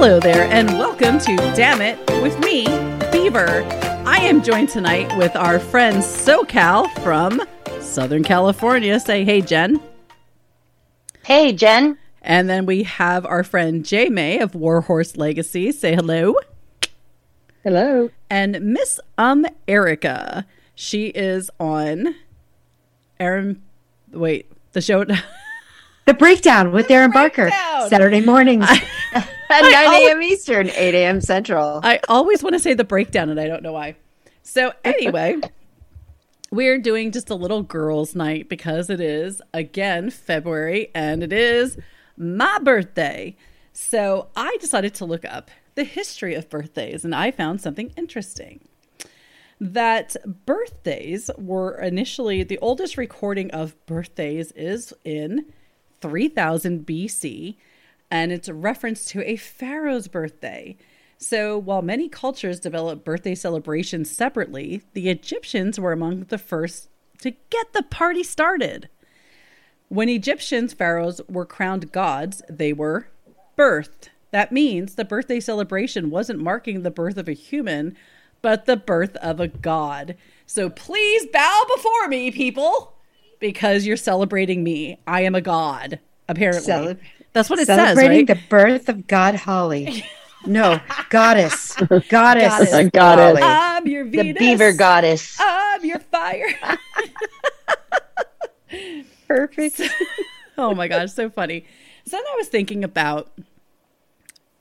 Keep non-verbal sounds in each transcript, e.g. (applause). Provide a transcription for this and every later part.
Hello there, and welcome to Damn It with me, Beaver. I am joined tonight with our friend SoCal from Southern California. Say hey, Jen. Hey, Jen. And then we have our friend Jay May of Warhorse Legacy. Say hello. Hello. And Miss Um Erica. She is on Aaron. Wait, the show. (laughs) The breakdown with Aaron Barker. Saturday mornings I- (laughs) at 9 a.m. Eastern, 8 a.m. Central. I always want to say the breakdown, and I don't know why. So, anyway, (laughs) we're doing just a little girls' night because it is, again, February and it is my birthday. So, I decided to look up the history of birthdays, and I found something interesting. That birthdays were initially the oldest recording of birthdays is in 3000 BC, and it's a reference to a pharaoh's birthday. So, while many cultures developed birthday celebrations separately, the Egyptians were among the first to get the party started. When Egyptians, pharaohs, were crowned gods, they were birthed. That means the birthday celebration wasn't marking the birth of a human, but the birth of a god. So please bow before me, people, because you're celebrating me. I am a god, apparently. That's what it says, Celebrating right? the birth of God Holly. No, goddess. Goddess. Goddess. Holly. Goddess. I'm your The beaver goddess. I'm your fire. (laughs) Perfect. (laughs) oh my gosh, so funny. So then I was thinking about,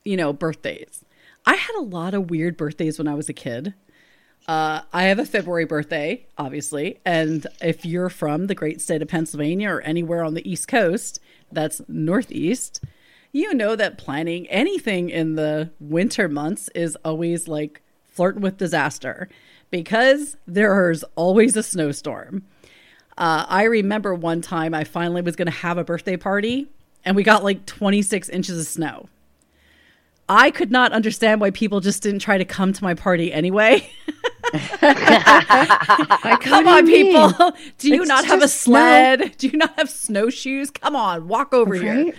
you know, birthdays. I had a lot of weird birthdays when I was a kid. Uh, I have a February birthday, obviously. And if you're from the great state of Pennsylvania or anywhere on the East Coast, that's Northeast, you know that planning anything in the winter months is always like flirting with disaster because there's always a snowstorm. Uh, I remember one time I finally was going to have a birthday party and we got like 26 inches of snow. I could not understand why people just didn't try to come to my party anyway. (laughs) Like, Come on, you mean? people. (laughs) Do you It's not have a just snow. sled? Do you not have snowshoes? Come on, walk over here.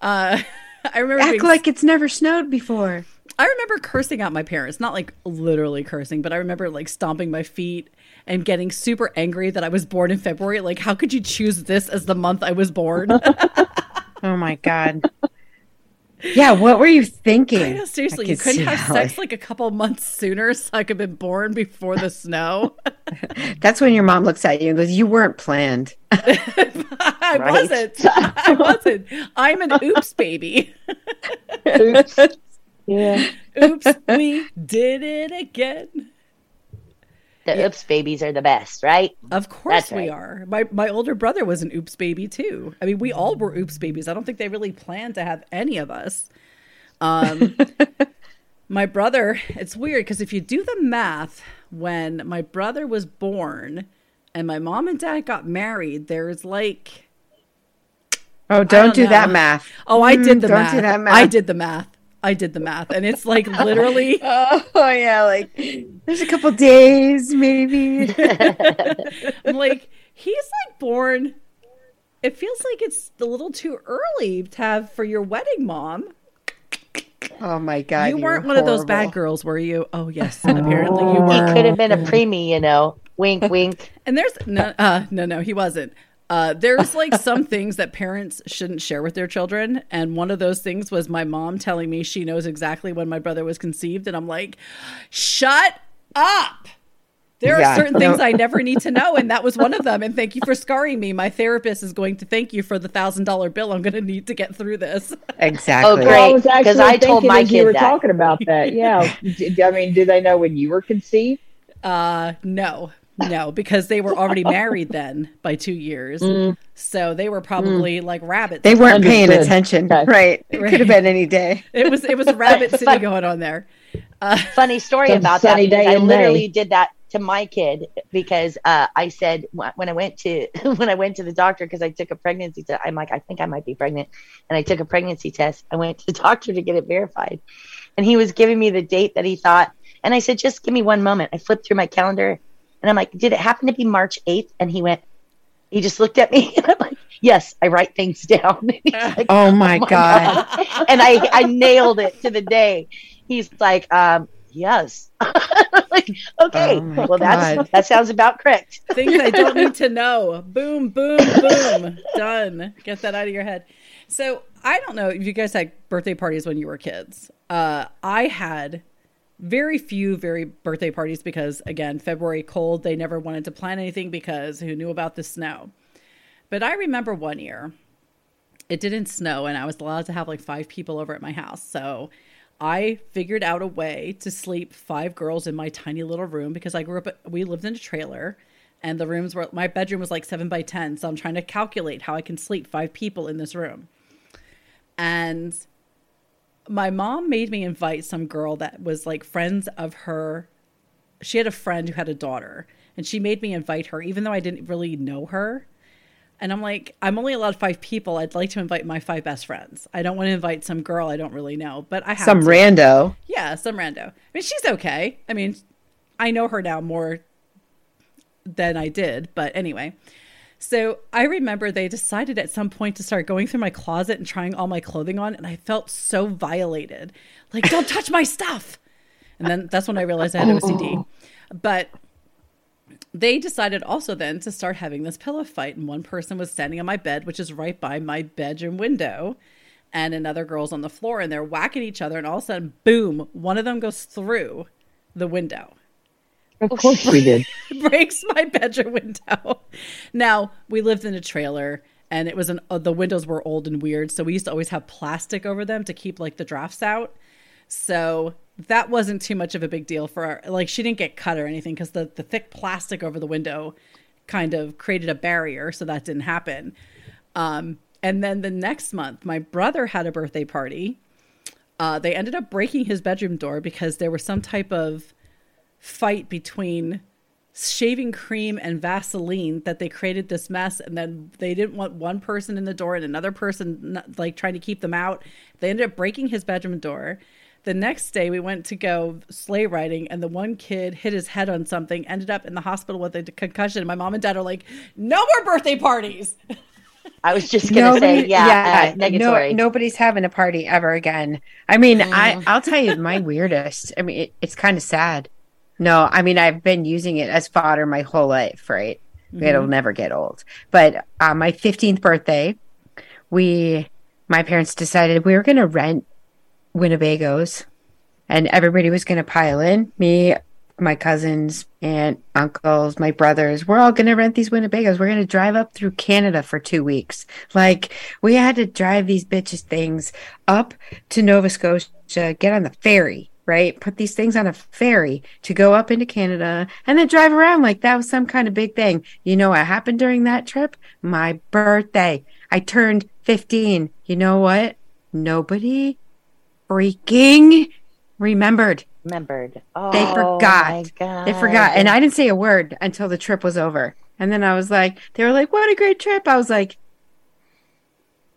Uh, (laughs) I remember Act being like it's never snowed before. I remember cursing out my parents, not like literally cursing, but I remember like stomping my feet and getting super angry that I was born in February. Like, how could you choose this as the month I was born? (laughs) Oh my God. Yeah, what were you thinking? I know, seriously, I you could couldn't have how sex it- like a couple months sooner so I could have been born before the snow. (laughs) That's when your mom looks at you and goes, You weren't planned. (laughs) I Right. wasn't. I wasn't. I'm an oops baby. Oops. (laughs) yeah. Oops, we did it again. The oops babies are the best, right? Of course That's we right. are. My my older brother was an oops baby too. I mean, we all were oops babies. I don't think they really planned to have any of us. Um (laughs) my brother, it's weird because if you do the math, when my brother was born and my mom and dad got married, there's like Oh, don't, don't do that math. Oh, I did Mm, the don't math. do that math. I did the math. I did the math, and it's like literally. (laughs) Oh, yeah, like there's a couple days maybe. (laughs) I'm like, he's like born. It feels like it's a little too early to have for your wedding, mom. oh my god, you you're weren't one of those bad girls, were you? Oh yes, apparently you were. He could have been a preemie, you know. Wink, wink. And there's no, uh, no, no, he wasn't. Uh, there's like some things that parents shouldn't share with their children, and one of those things was my mom telling me she knows exactly when my brother was conceived, and I'm like, shut up. There are Yeah, certain no. things I never need to know, and that was one of (laughs) them. And thank you for scarring me. My therapist is going to thank you for the thousand dollar bill I'm going to need to get through this. Exactly. Oh, great. Well, I was 'cause actually I told my as you were that. talking about that. Yeah. (laughs) I mean, do they know when you were conceived? Uh, no, no, because they were already married then by two years, (laughs) so they were probably like rabbits. They weren't paying Understood. attention. Okay. Right. It could have been any day. (laughs) It was it was a Rabbit City going on there. (laughs) Funny story about that. day I literally May. did that to my kid because uh, I said when I went to when I went to the doctor because I took a pregnancy test. I'm like I think I might be pregnant, and I took a pregnancy test. I went to the doctor to get it verified, and he was giving me the date that he thought. And I said, just give me one moment. I flipped through my calendar, and I'm like, did it happen to be March 8th? And he went, he just looked at me, (laughs) and I'm like, yes, I write things down. (laughs) And he's like, Oh my god. and I, I nailed it to the day. He's like, um, yes. (laughs) Like, okay, Oh well, that's God. that sounds about correct. Things I don't need to know. Boom, boom, boom. Done. Get that out of your head. So I don't know if you guys had birthday parties when you were kids. Uh, I had very few very birthday parties because again february cold they never wanted to plan anything because who knew about the snow. But i remember one year it didn't snow and i was allowed to have like five people over at my house. So i figured out a way to sleep five girls in my tiny little room because i grew up we lived in a trailer and the rooms were my bedroom was like seven by ten. So i'm trying to calculate how i can sleep five people in this room. And my mom made me invite some girl that was like friends of her. She had a friend who had a daughter, and she made me invite her, even though I didn't really know her. And I'm like, I'm only allowed five people. I'd like to invite my five best friends. I don't want to invite some girl I don't really know, but I have Some to. rando. Yeah, some rando. I mean, she's okay. I mean, I know her now more than I did, but anyway. So I remember they decided at some point to start going through my closet and trying all my clothing on, and I felt so violated. Like, don't touch my stuff. And then that's when I realized I had OCD. Oh. But they decided also then to start having this pillow fight, and one person was standing on my bed, which is right by my bedroom window, and another girl's on the floor, and they're whacking each other, and all of a sudden, boom, one of them goes through the window Of course we did. (laughs) breaks my bedroom window. Now we lived in a trailer, and it was an uh, the windows were old and weird, so we used to always have plastic over them to keep like the drafts out. So that wasn't too much of a big deal for our like she didn't get cut or anything because the the thick plastic over the window kind of created a barrier, so that didn't happen. Um, and then the next month, my brother had a birthday party. Uh, they ended up breaking his bedroom door because there was some type of fight between shaving cream and Vaseline that they created this mess and then they didn't want one person in the door and another person not- like trying to keep them out. They ended up breaking his bedroom door. The next day we went to go sleigh riding and the one kid hit his head on something, ended up in the hospital with a concussion. My mom and dad are like, "No more birthday parties." (laughs) I was just gonna say, yeah, uh, no, nobody's having a party ever again. I mean, Mm. I I'll tell you my weirdest. I mean, it, it's kind of sad. No, I mean I've been using it as fodder my whole life, right? Mm-hmm. It'll never get old. But on my 15th birthday, we my parents decided we were going to rent Winnebagos and everybody was going to pile in. Me, my cousins, aunt, uncles, my brothers, we're all going to rent these Winnebagos. We're going to drive up through Canada for two weeks. Like, we had to drive these bitches things up to Nova Scotia, get on the ferry, right? Put these things on a ferry to go up into Canada and then drive around like that was some kind of big thing. You know what happened during that trip? My birthday. I turned 15. You know what? Nobody freaking remembered. remembered. Oh, They forgot. my God. They forgot. And I didn't say a word until the trip was over. And then I was like, they were like, what a great trip. I was like,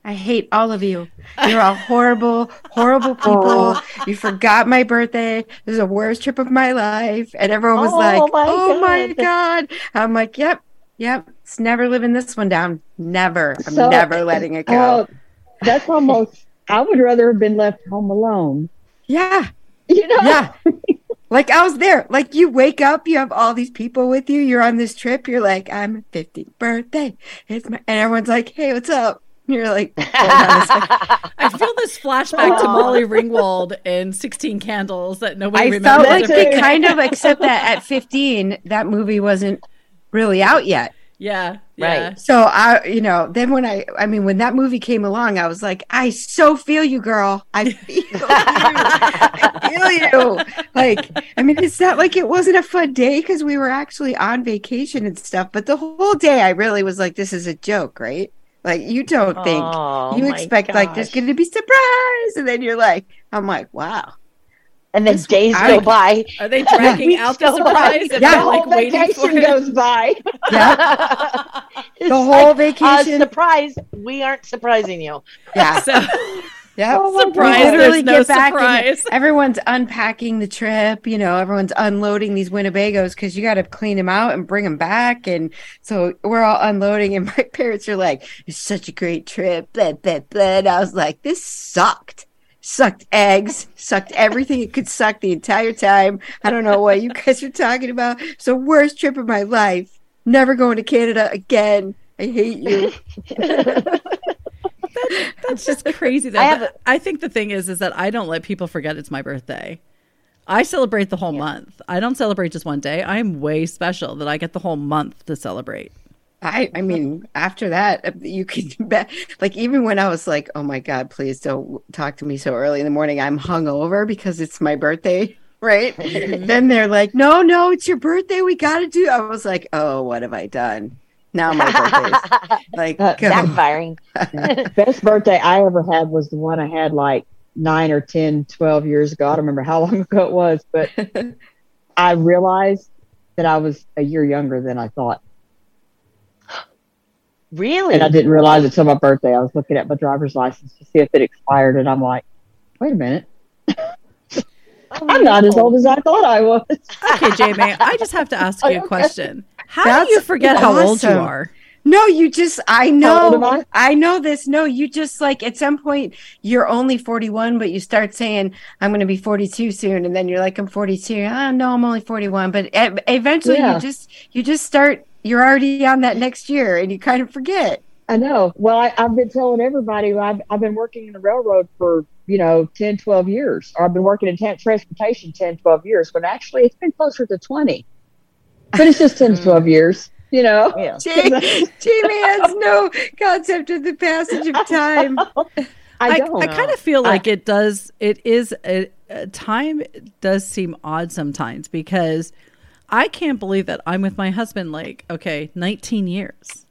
I hate all of you. You're all horrible, horrible people. Oh. You forgot my birthday. This is the worst trip of my life. And everyone was Oh, like, my Oh my God. God. I'm like, Yep, yep. It's never living this one down. Never. I'm So- never letting it go. Oh, that's almost. I would rather have been left home alone. yeah. You know. Yeah. Like I was there. Like you wake up, you have all these people with you. You're on this trip. You're like, I'm 50th birthday. It's my, and everyone's like, Hey, what's up? And (laughs) you're like, (laughs) hold on a second. I feel this flashback to oh. Molly Ringwald in 16 Candles that nobody I remembers. felt like that it kind of, (laughs) except that at 15, that movie wasn't really out yet. yeah, Right. yeah. So I, you know, then when I, I mean, when that movie came along, I was like, I so feel you, girl. I feel you. I feel you. Like, I mean, it's not like it wasn't a fun day because we were actually on vacation and stuff. But the whole day, I really was like, this is a joke, right? Like, you don't think Oh, you my expect like there's going to be surprise, and then you're like, I'm like, wow. And then days I- go by. Are they dragging Weeks out the go by. surprise and Yeah. they're The like whole waiting for vacation goes by. (laughs) Yeah, the whole like, uh, vacation. surprise, we aren't surprising you. yeah, (laughs) So, yeah. Oh my surprise, God. there's no and surprise. (laughs) everyone's unpacking the trip. You know, everyone's unloading these Winnebagos because you got to clean them out and bring them back. And so we're all unloading, and (laughs) my parents are like, "It's such a great trip." Blah blah blah. And I was like, "This sucked." Sucked eggs, sucked everything it could suck the entire time. I don't know what you guys are talking about. It's the worst trip of my life. Never going to Canada again. I hate you. (laughs) (laughs) that's just crazy. That, I have but I think the thing is, is that I don't let people forget it's my birthday. I celebrate the whole month. I don't celebrate just one day. I'm way special that I get the whole month to celebrate. I I mean, after that, uh, you can (laughs) bet. Like even when I was like, "Oh my God, please don't talk to me so early in the morning," I'm hungover because it's my birthday, (laughs) right? then they're like, "No, no, it's your birthday. We got to do." I was like, "Oh, what have I done?" Now my birthday's (laughs) like, Uh, go. Backfiring. (laughs) Best birthday I ever had was the one I had like nine or 10, 12 years ago. I don't remember how (laughs) long ago it was, but I realized that I was a year younger than I thought. (gasps) Really? And I didn't realize it until my birthday. I was looking at my driver's license to see if it expired, and I'm like, wait a minute. I'm not as old as I thought I was. Okay, Jamie, I just have to ask you a question. How That's do you forget how old you are? No, you just I How old am know I? I know this. No, you just like at some point you're only 41, but you start saying I'm going to be 42 soon, and then you're like I'm 42. Oh no, I'm only 41. But eventually Yeah. you just you just start. You're already on that next year, and you kind of forget. I know. Well, I, I've been telling everybody I've, I've been working in the railroad for, you know, 10, 12 years, or I've been working in ta- transportation 10, 12 years, but actually it's been closer to 20. But it's just 10 to mm. 12 years, you know? Yeah. (laughs) Jamie, Jamie has no concept of the passage of time. I I, don't. I kind of feel like it does. It is a, a time does seem odd sometimes because I can't believe that I'm with my husband. Like, okay, 19 years.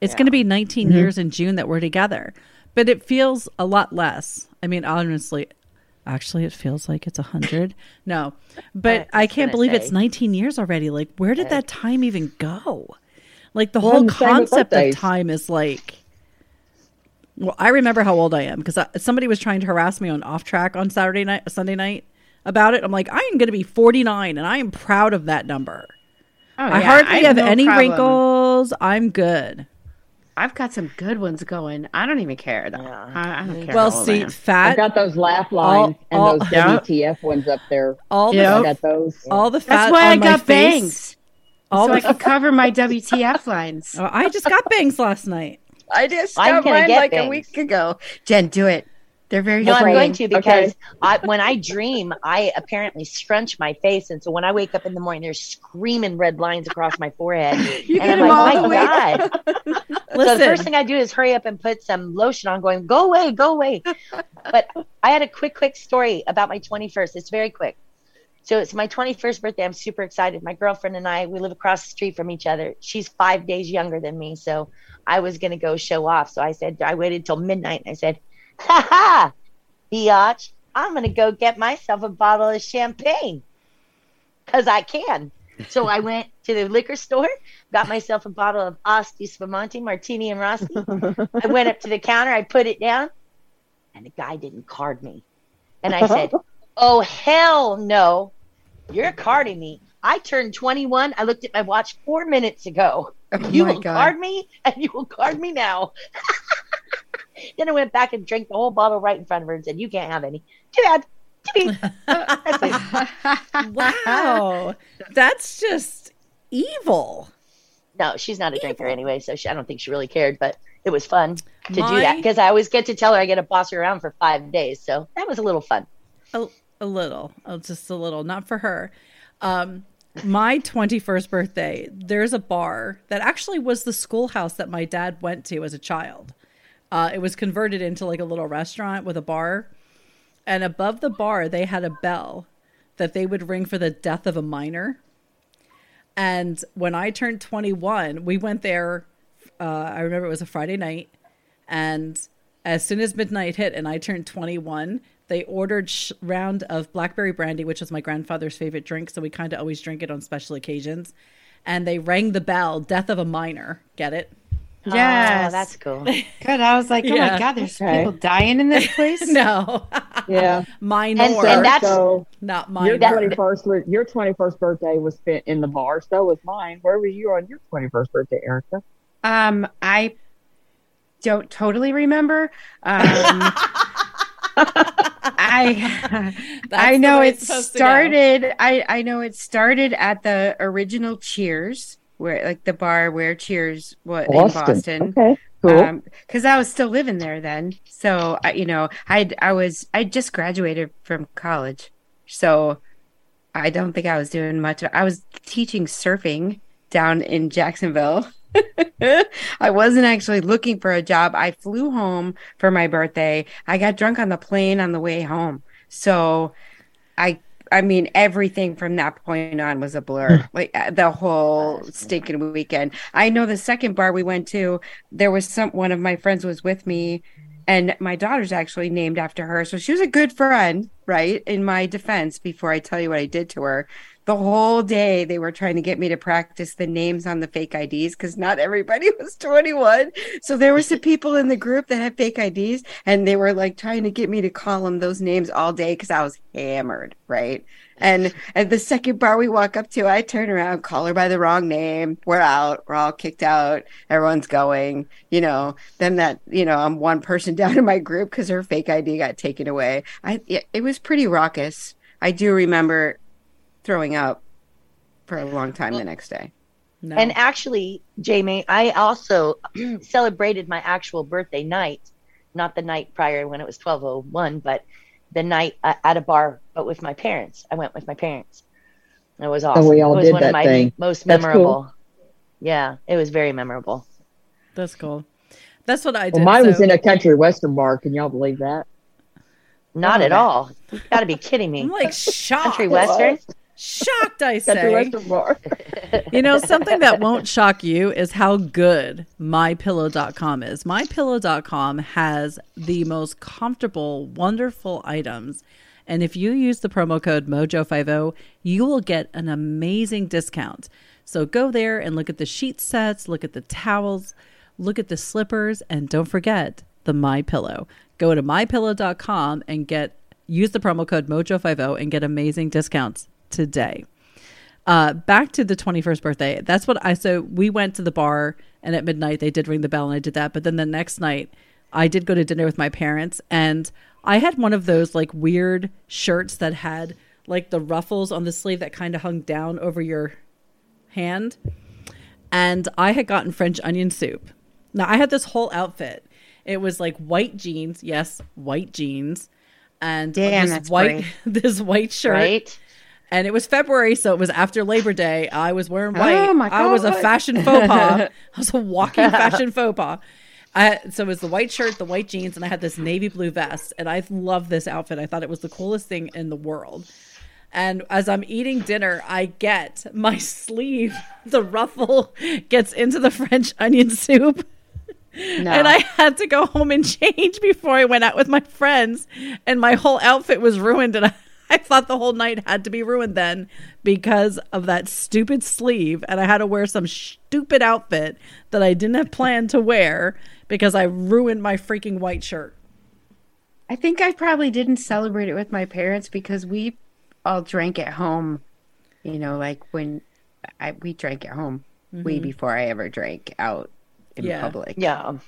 It's going to be 19 Mm-hmm. years in June that we're together, but it feels a lot less. I mean, honestly, actually, it feels like it's a hundred. No, but I I can't believe say. it's 19 years already. Like, where did that time even go? Like the Well, whole I'm the same with concept of time is like. Well, I remember how old I am because uh, somebody was trying to harass me on off track on Saturday night, Sunday night about it. I'm like, I am going to be 49, and I am proud of that number. Oh, I yeah, hardly have no any problem. wrinkles. I'm good. I've got some good ones going. I don't even care though. Yeah. I, I don't care. Well, how old I see, am. I've got those laugh lines and all- those Yeah. WTF ones up there. all the Yeah. I got those. all the fat that's why on I got face. bangs, All so I (laughs) the can cover my WTF lines. Oh, (laughs) I just got bangs last night. I just got gonna mine get like a week ago. Jen, do it. They're very No, I'm going to because Okay. I, when I dream, I apparently scrunch my face, and so when I wake up in the morning, there's screaming red lines across my forehead. (laughs) You and get I'm them all like, the my way. God. (laughs) So the first thing I do is hurry up and put some lotion on, going, go away, go away. but I had a quick, quick story about my 21st. It's very quick. So it's my 21st birthday. I'm super excited. My girlfriend and I, we live across the street from each other. She's five days younger than me. So I was going to go show off. So I said, I waited till midnight and I said, ha (laughs) ha, biatch, I'm going to go get myself a bottle of champagne because I can. So I went to the liquor store, got myself a bottle of Asti Spumante Martini and Rossi. I went up to the counter, I put it down, and the guy didn't card me. And I said, (laughs) Oh hell no. You're carding me. I turned 21. I looked at my watch four minutes ago. Oh you will God. card me and you will card me now. (laughs) (laughs) then I went back and drank the whole bottle right in front of her and said, You can't have any. Too bad. Too bad. (laughs) That's. Wow. That's just evil. No, she's not a drinker anyway, so she, I don't think she really cared, but it was fun to do that because I always get to tell her I get to boss her around for five days. So that was a little fun. A, a little, oh, just a little, not for her. Um, my 21st birthday, there's a bar that actually was the schoolhouse that my dad went to as a child. Uh, it was converted into like a little restaurant with a bar. And above the bar, they had a bell that they would ring for the death of a minor. And when I turned 21, we went there. Uh, I remember it was a Friday night. And as soon as midnight hit and I turned 21, they ordered sh- round of blackberry brandy, which was my grandfather's favorite drink. So we kind of always drink it on special occasions. And they rang the bell, death of a minor. Get it? Yes. Oh, that's cool. Good. I was like, oh Yeah. my God, there's Okay. people dying in this (laughs) place. No, Yeah. minor, And- and that's- so not mine. your twenty first your twenty first birthday was spent in the bar. So was mine. Where were you on your twenty first birthday, Erica? Um, I don't totally remember. Um, (laughs) I That's I know it it's supposed to go. started. I I know it started at the original Cheers, where like the bar where Cheers was in Boston. Okay. Cool. Um, because I was still living there then. So I, you know, I I was I just graduated from college, so I don't think I was doing much. I was teaching surfing down in Jacksonville. (laughs) I wasn't actually looking for a job. I flew home for my birthday. I got drunk on the plane on the way home. So I I mean everything from that point on was a blur. like uh, the whole stinking weekend. I know the second bar we went to, there was some one of my friends was with me and my daughter's actually named after her. So she was a good friend, right? In my defense, before I tell you what I did to her. The whole day they were trying to get me to practice the names on the fake IDs because not everybody (laughs) was 21. So there were some people in the group that had fake IDs and they were like trying to get me to call them those names all day because I was hammered, right? And at the second bar we walk up to, I turn around, call her by the wrong name. We're out. We're all kicked out. Everyone's going. You know. Then that, you know, I'm one person (laughs) down in my group because her fake ID got taken away. I it, was pretty raucous. I do remember throwing up for a long time the next day. No. And actually, Jamie, I also (clears throat) celebrated my actual birthday night, not the night prior when it was 1201, but the night uh, at a bar, but with my parents. I went with my parents. It was awesome. we all it was did one that of my thing. most That's memorable. Yeah, it was very memorable. That's cool. That's what I did. Well, mine was in a country western bar. Can y'all believe that? Not Oh, at that- all. You got to be kidding me. I'm like shocked. Country western. Shocked, I (laughs) say. western. (laughs) You know, something that won't shock you is how good mypillow.com is. Mypillow.com has the most comfortable, wonderful items. And if you use the promo code MOJO50, you will get an amazing discount. So go there and look at the sheet sets, look at the towels, look at the slippers, and don't forget the My Pillow. Go to mypillow.com and get use the promo code MOJO50 and get amazing discounts today. Uh, back to the 21st birthday. That's what I so we went to the bar and at midnight they did ring the bell and I did that. But then the next night I did go to dinner with my parents and I had one of those like weird shirts that had like the ruffles on the sleeve that kind of hung down over your hand. And I had gotten French onion soup. Now I had this whole outfit. It was like white jeans, yes, white jeans, and Damn, this white brave. (laughs) this white shirt Right? And it was February, so it was after Labor Day. I was wearing white. Oh, my God. I was a fashion faux pas. (laughs) I was a walking fashion faux pas. I, so it was the white shirt, the white jeans, and I had this navy blue vest. And I love this outfit. I thought it was the coolest thing in the world. And as I'm eating dinner, I get my sleeve, (laughs) the ruffle gets into the (laughs) French onion soup. No. And I had to go home and change before I went out with my friends. And my whole outfit was ruined. And I, (laughs) I thought the whole night had to be ruined then because of that stupid sleeve, and I had to wear some stupid outfit that I didn't have planned to wear because I ruined my freaking white shirt. I think I probably didn't celebrate it with my parents because we all drank at home. You know, like when I we drank at home way mm-hmm. before I ever drank out in Yeah. public. Yeah.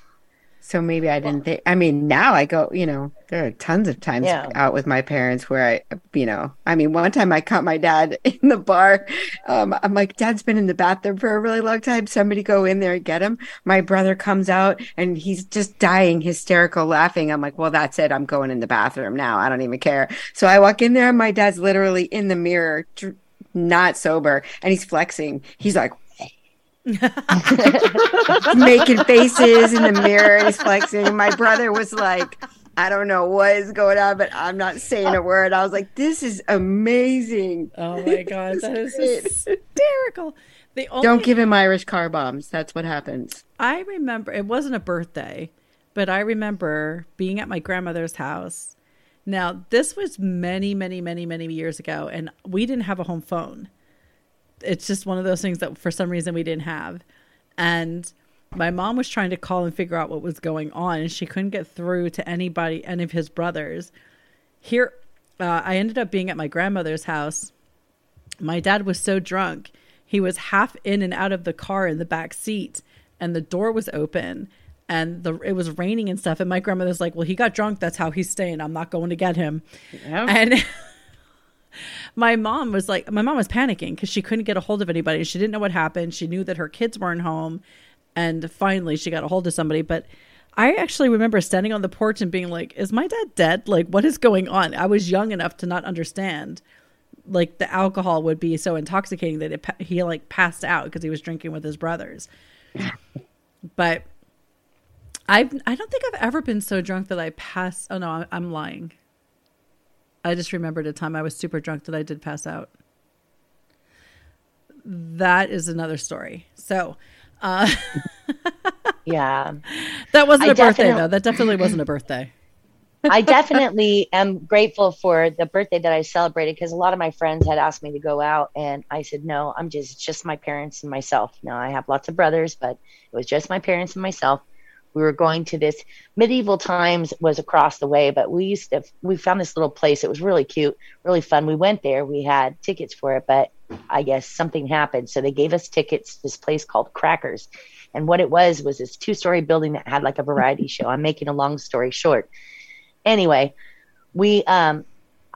So maybe I didn't think. I mean, now I go. You know, there are tons of times Yeah. out with my parents where I, you know, I mean, one time I caught my dad (laughs) in the bar. Um, I'm like, Dad's been in the bathroom for a really long time. Somebody go in there and get him. My brother comes out and he's just dying, hysterical, laughing. I'm like, well, that's it. I'm going in the bathroom now. I don't even care. So I walk in there and my dad's literally in the mirror, dr- not sober, and he's flexing. He's like. (laughs) making faces in the mirror and he's flexing. My brother was like, I don't know what is going on, but I'm not saying a word. I was like, this is amazing. Oh my (laughs) god, that is hysterical. The only Don't give him Irish car bombs. That's what happens. I remember it wasn't a birthday, but I remember being at my grandmother's house. Now, this was many, many, many, many years ago, and we didn't have a home phone. It's just one of those things that for some reason we didn't have. And my mom was trying to call and figure out what was going on, and she couldn't get through to anybody, any of his brothers. Here, uh, I ended up being at my grandmother's house. My dad was so drunk, he was half in and out of the car in the back seat, and the door was open, and the it was raining and stuff. And my grandmother's like, "Well, he got drunk. That's how he's staying. I'm not going to get him." Yeah. And (laughs) my mom was like, my mom was panicking because she couldn't get a hold of anybody. She didn't know what happened. She knew that her kids weren't home. And finally, she got a hold of somebody. But I actually remember standing on the porch and being like, is my dad dead? Like, what is going on? I was young enough to not understand. Like, the alcohol would be so intoxicating that it, he like passed out because he was drinking with his brothers. (laughs) but I've, I don't think I've ever been so drunk that I passed. Oh, no, I'm, I'm lying. I just remembered a time I was super drunk that I did pass out. That is another story. So, uh, (laughs) Yeah. that wasn't I a birthday, though. That definitely wasn't a birthday. I definitely am grateful for the birthday that I celebrated because a lot of my friends had asked me to go out, and I said no. I'm just just my parents and myself. Now I have lots of brothers, but it was just my parents and myself. We were going to this medieval times was across the way, but we used to we found this little place. It was really cute, really fun. We went there. We had tickets for it, but I guess something happened, so they gave us tickets this place called Crackers. And what it was was this two story building that had like a variety show. I'm making a long story short anyway, we um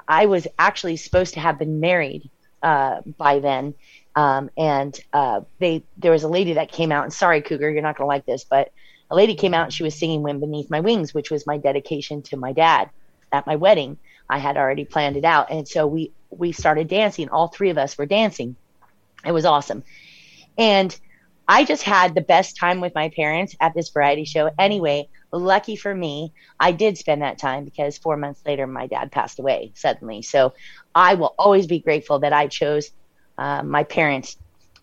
I was actually supposed to have been married uh by then. Um and uh they there was a lady that came out and sorry Cougar, you're not gonna like this, but a lady came out and she was singing Wind Beneath My Wings, which was my dedication to my dad at my wedding. I had already planned it out. And so we we started dancing. All three of us were dancing. It was awesome. And I just had the best time with my parents at this variety show. Anyway, lucky for me, I did spend that time because four months later, my dad passed away suddenly. So I will always be grateful that I chose uh, my parents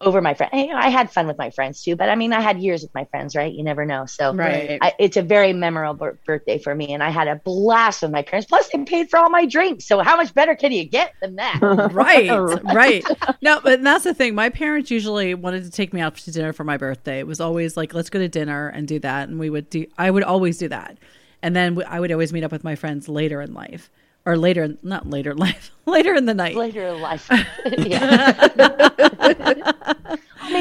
over my friend. You know, I had fun with my friends too, but I mean, I had years with my friends, right? You never know. So Right. I, it's a very memorable bir- birthday for me, and I had a blast with my parents. Plus, they paid for all my drinks. So how much better can you get than that? (laughs) (laughs) Right, right. No, but that's the thing. My parents usually wanted to take me out to dinner for my birthday. It was always like, let's go to dinner and do that. And we would do, I would always do that. And then I would always meet up with my friends later in life or later, not later in life, (laughs) later in the night. later in life. yeah.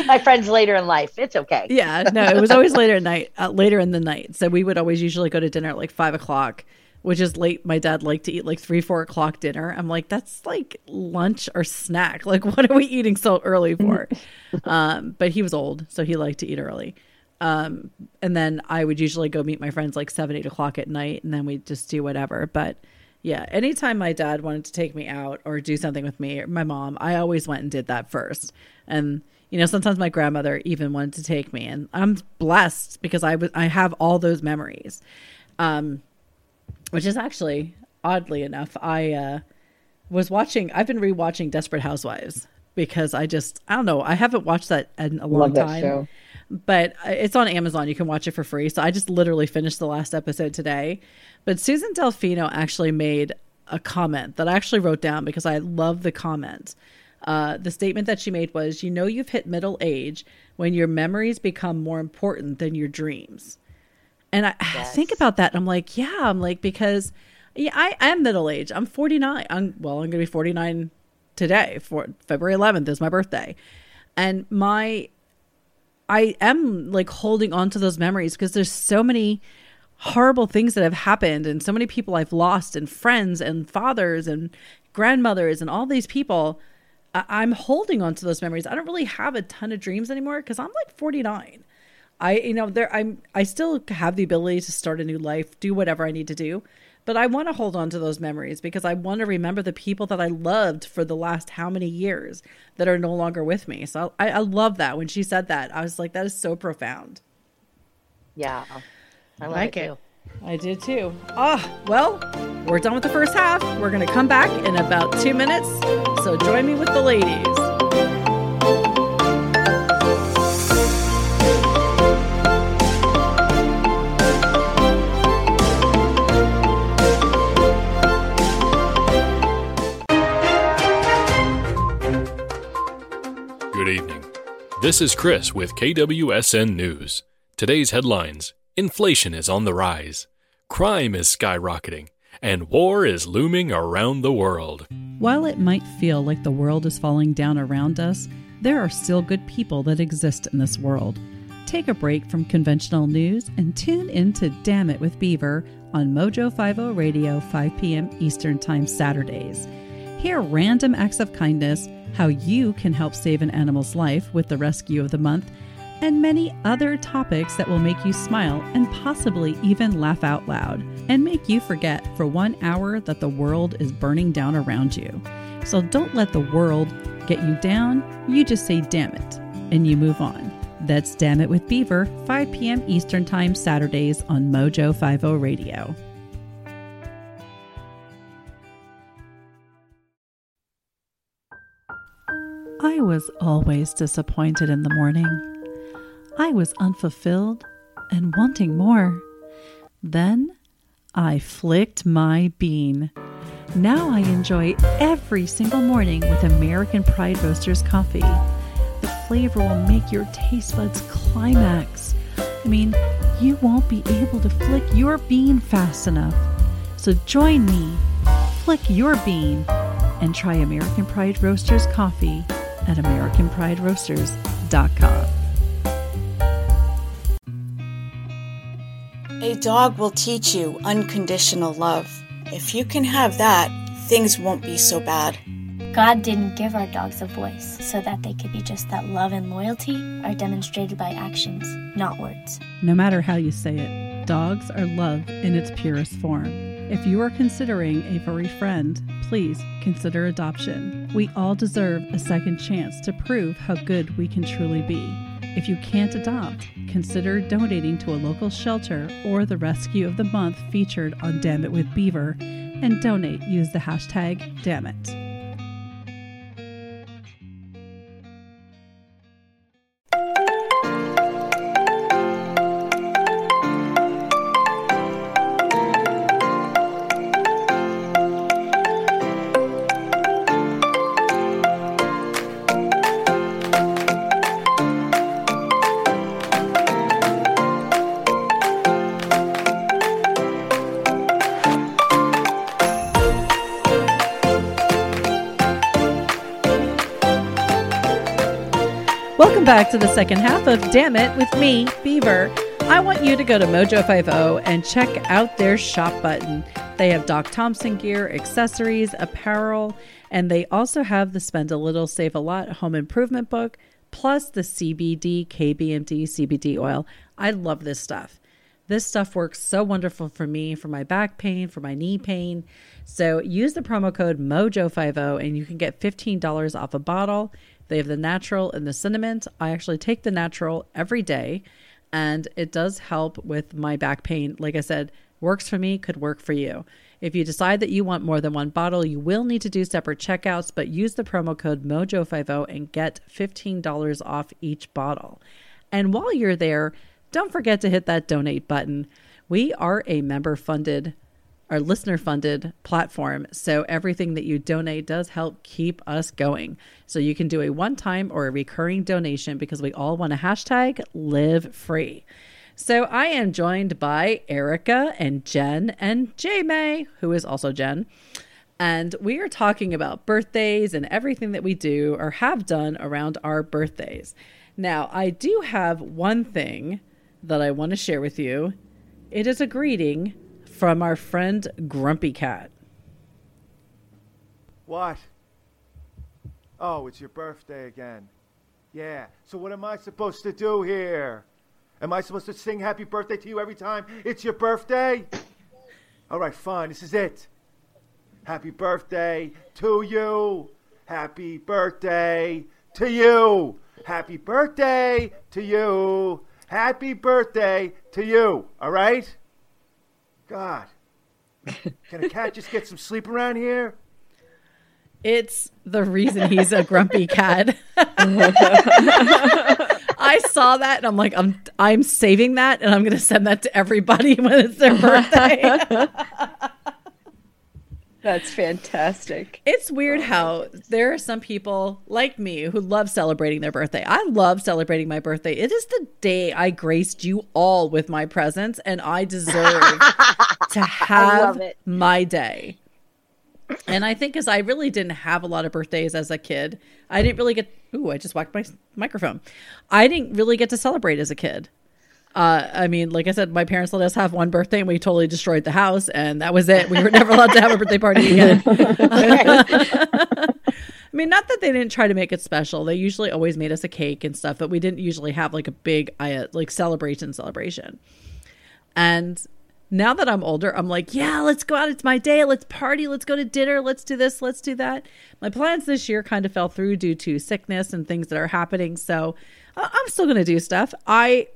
Meet (laughs) my friends later in life. It's okay. yeah, no, it was always later at night, uh, later in the night. So we would always usually go to dinner at like five o'clock, which is late. My dad liked to eat like three, four o'clock dinner. I'm like, that's like lunch or snack. (laughs) Like, what are we eating so early for? (laughs) um, but he was old, so he liked to eat early. Um, and then I would usually go meet my friends like seven, eight o'clock at night, and then we'd just do whatever. But yeah, anytime my dad wanted to take me out or do something with me or my mom, I always went and did that first. And you know, sometimes my grandmother even wanted to take me, and I'm blessed because I was I have all those memories. Um, which is actually oddly enough, I uh, was watching. I've been rewatching Desperate Housewives because I just I don't know. I haven't watched that in a long time show. but uh, it's on Amazon. You can watch it for free. So I just literally finished the last episode today. But Susan Delfino actually made a comment that I actually wrote down because I love the comment. Uh, the statement that she made was, "You know, you've hit middle age when your memories become more important than your dreams." And I, I think about that, and I'm like, yeah, I'm like because yeah, I am middle age. I'm 49. I'm well, I'm gonna be 49 today. For February 11th is my birthday, and my I am like holding on to those memories because there's so many horrible things that have happened and so many people I've lost and friends and fathers and grandmothers and all these people. I- am holding on to those memories. I don't really have a ton of dreams anymore because I'm like 49. I, you know, there I'm I still have the ability to start a new life, do whatever I need to do, but I want to hold on to those memories because I want to remember the people that I loved for the last how many years that are no longer with me. So I, I love that when she said that. I was like, that is so profound. Yeah. I like it. Too. I did too. Ah, oh, well, we're done with the first half. We're going to come back in about two minutes. So join me with the ladies. Good evening. This is Chris with KWSN News. Today's headlines Inflation is on the rise, crime is skyrocketing, and war is looming around the world. While it might feel like the world is falling down around us, there are still good people that exist in this world. Take a break from conventional news and tune in to Damn It with Beaver on Mojo 50 Radio 5 p.m. Eastern Time Saturdays. Hear random acts of kindness, how you can help save an animal's life with the rescue of the month, and many other topics that will make you smile and possibly even laugh out loud and make you forget for one hour that the world is burning down around you. So don't let the world get you down. You just say, damn it, and you move on. That's Damn It with Beaver, 5 p.m. Eastern Time, Saturdays on Mojo 50 Radio. I was always disappointed in the morning. I was unfulfilled and wanting more. Then I flicked my bean. Now I enjoy every single morning with American Pride Roasters coffee. The flavor will make your taste buds climax. I mean, you won't be able to flick your bean fast enough. So join me, flick your bean, and try American Pride Roasters coffee at AmericanPrideRoasters.com. dog will teach you unconditional love. If you can have that, things won't be so bad. God didn't give our dogs a voice so that they could be just that love and loyalty are demonstrated by actions, not words. No matter how you say it, dogs are love in its purest form. If you are considering a furry friend, please consider adoption. We all deserve a second chance to prove how good we can truly be. If you can't adopt, consider donating to a local shelter or the Rescue of the Month featured on Damn It with Beaver and donate. Use the hashtag Dammit. Back to the second half of Damn It with me, Beaver. I want you to go to Mojo50 and check out their shop button. They have Doc Thompson gear, accessories, apparel, and they also have the Spend a Little, Save a Lot home improvement book, plus the CBD, KBMD, CBD oil. I love this stuff. This stuff works so wonderful for me, for my back pain, for my knee pain. So use the promo code MOJO50 and you can get $15 off a bottle. They have the natural and the cinnamon. I actually take the natural every day, and it does help with my back pain. Like I said, works for me, could work for you. If you decide that you want more than one bottle, you will need to do separate checkouts, but use the promo code MOJO50 and get $15 off each bottle. And while you're there, don't forget to hit that donate button. We are a member funded our listener funded platform. So everything that you donate does help keep us going. So you can do a one time or a recurring donation because we all want to hashtag live free. So I am joined by Erica and Jen and J May, who is also Jen. And we are talking about birthdays and everything that we do or have done around our birthdays. Now, I do have one thing that I want to share with you. It is a greeting from our friend Grumpy Cat. What? Oh, it's your birthday again. Yeah. So what am I supposed to do here? Am I supposed to sing happy birthday to you every time it's your birthday? All right, fine. This is it. Happy birthday to you. Happy birthday to you. Happy birthday to you. Happy birthday to you. All right? God. Can a cat just get some sleep around here? It's the reason he's a grumpy cat. I saw that and I'm like, I'm I'm saving that and I'm gonna send that to everybody (laughs) when it's their birthday. That's fantastic. It's weird how there are some people like me who love celebrating their birthday. I love celebrating my birthday. It is the day I graced you all with my presence, and I deserve (laughs) to have my day. And I think as I really didn't have a lot of birthdays as a kid, I didn't really get. Ooh, I just whacked my microphone. I didn't really get to celebrate as a kid. Uh, I mean, like I said, my parents let us have one birthday and we totally destroyed the house, and that was it. We were never allowed to have a birthday party again. (laughs) I mean, not that they didn't try to make it special. They usually always made us a cake and stuff, but we didn't usually have like a big uh, like celebration celebration. And now that I'm older, I'm like, yeah, let's go out. It's my day. Let's party. Let's go to dinner. Let's do this. Let's do that. My plans this year kind of fell through due to sickness and things that are happening. So I'm still going to do stuff. I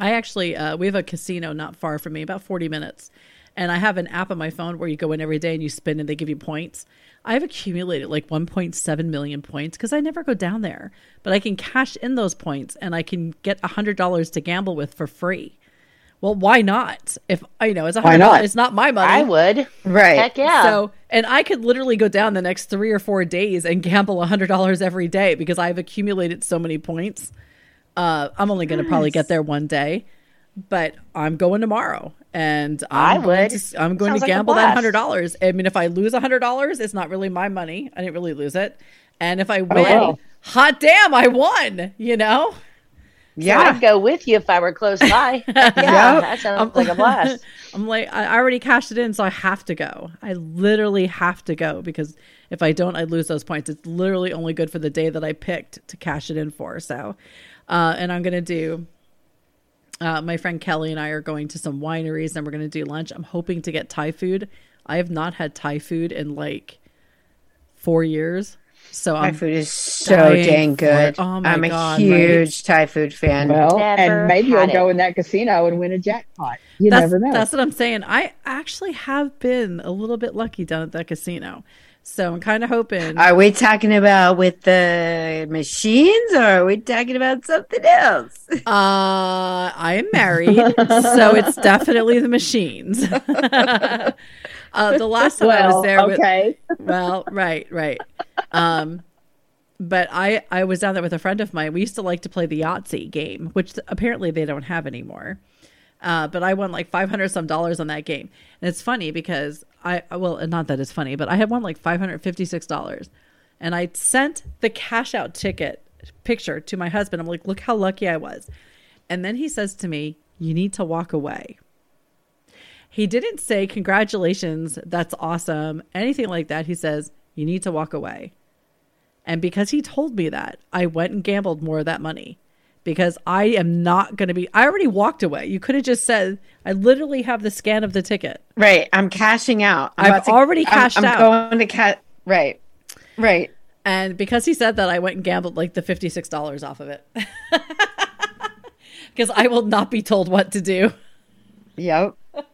I actually uh, we have a casino not far from me, about 40 minutes. And I have an app on my phone where you go in every day and you spin and they give you points. I've accumulated like 1.7 million points because I never go down there, but I can cash in those points and I can get $100 to gamble with for free. Well, why not? If you know, it's a Why hundred not? It's not my money. I would. Right. Heck yeah. So, and I could literally go down the next three or four days and gamble a hundred dollars every day because I've accumulated so many points. Uh, I'm only going to probably get there one day, but I'm going tomorrow, and I'm I going would. to, I'm going Sounds to like gamble that hundred dollars. I mean, if I lose a hundred dollars, it's not really my money. I didn't really lose it, and if I win, wow. hot damn, I won. You know. Yeah. I'd go with you if I were close by. (laughs) yeah, that sounds like a (laughs) blast. I'm like, I I already cashed it in, so I have to go. I literally have to go because if I don't, I lose those points. It's literally only good for the day that I picked to cash it in for. So, uh, and I'm gonna do. Uh, my friend Kelly and I are going to some wineries, and we're gonna do lunch. I'm hoping to get Thai food. I have not had Thai food in like four years, so Thai I'm food is so dang good. Oh my I'm a God, huge Thai food fan. Well, Never and maybe you'll had go it. in that casino and win a jackpot. You that's, never know. That's what I'm saying. I actually have been a little bit lucky down at that casino. So I'm kind of hoping. Are we talking about with the machines or are we talking about something else? (laughs) uh, I am married, so it's (laughs) definitely the machines. (laughs) uh, the last time I was well, there, with, okay. well, right, right. Um, but I I was down there with a friend of mine. We used to like to play the Yahtzee game, which apparently they don't have anymore. Uh, but I won like five hundred some dollars on that game, and it's funny because I well, not that it's funny, but I had won like five hundred fifty six dollars, and I sent the cash out ticket picture to my husband. I'm like, look how lucky I was, and then he says to me, "You need to walk away." He didn't say congratulations, that's awesome, anything like that. He says you need to walk away. And because he told me that, I went and gambled more of that money because I am not going to be. I already walked away. You could have just said, I literally have the scan of the ticket. Right. I'm cashing out. I'm I've about to- already I'm- I'm, out. going to cash. Right. Right. And because he said that, I went and gambled like the $56 off of it. (laughs) Because I will not be told what to do. Yep. (laughs)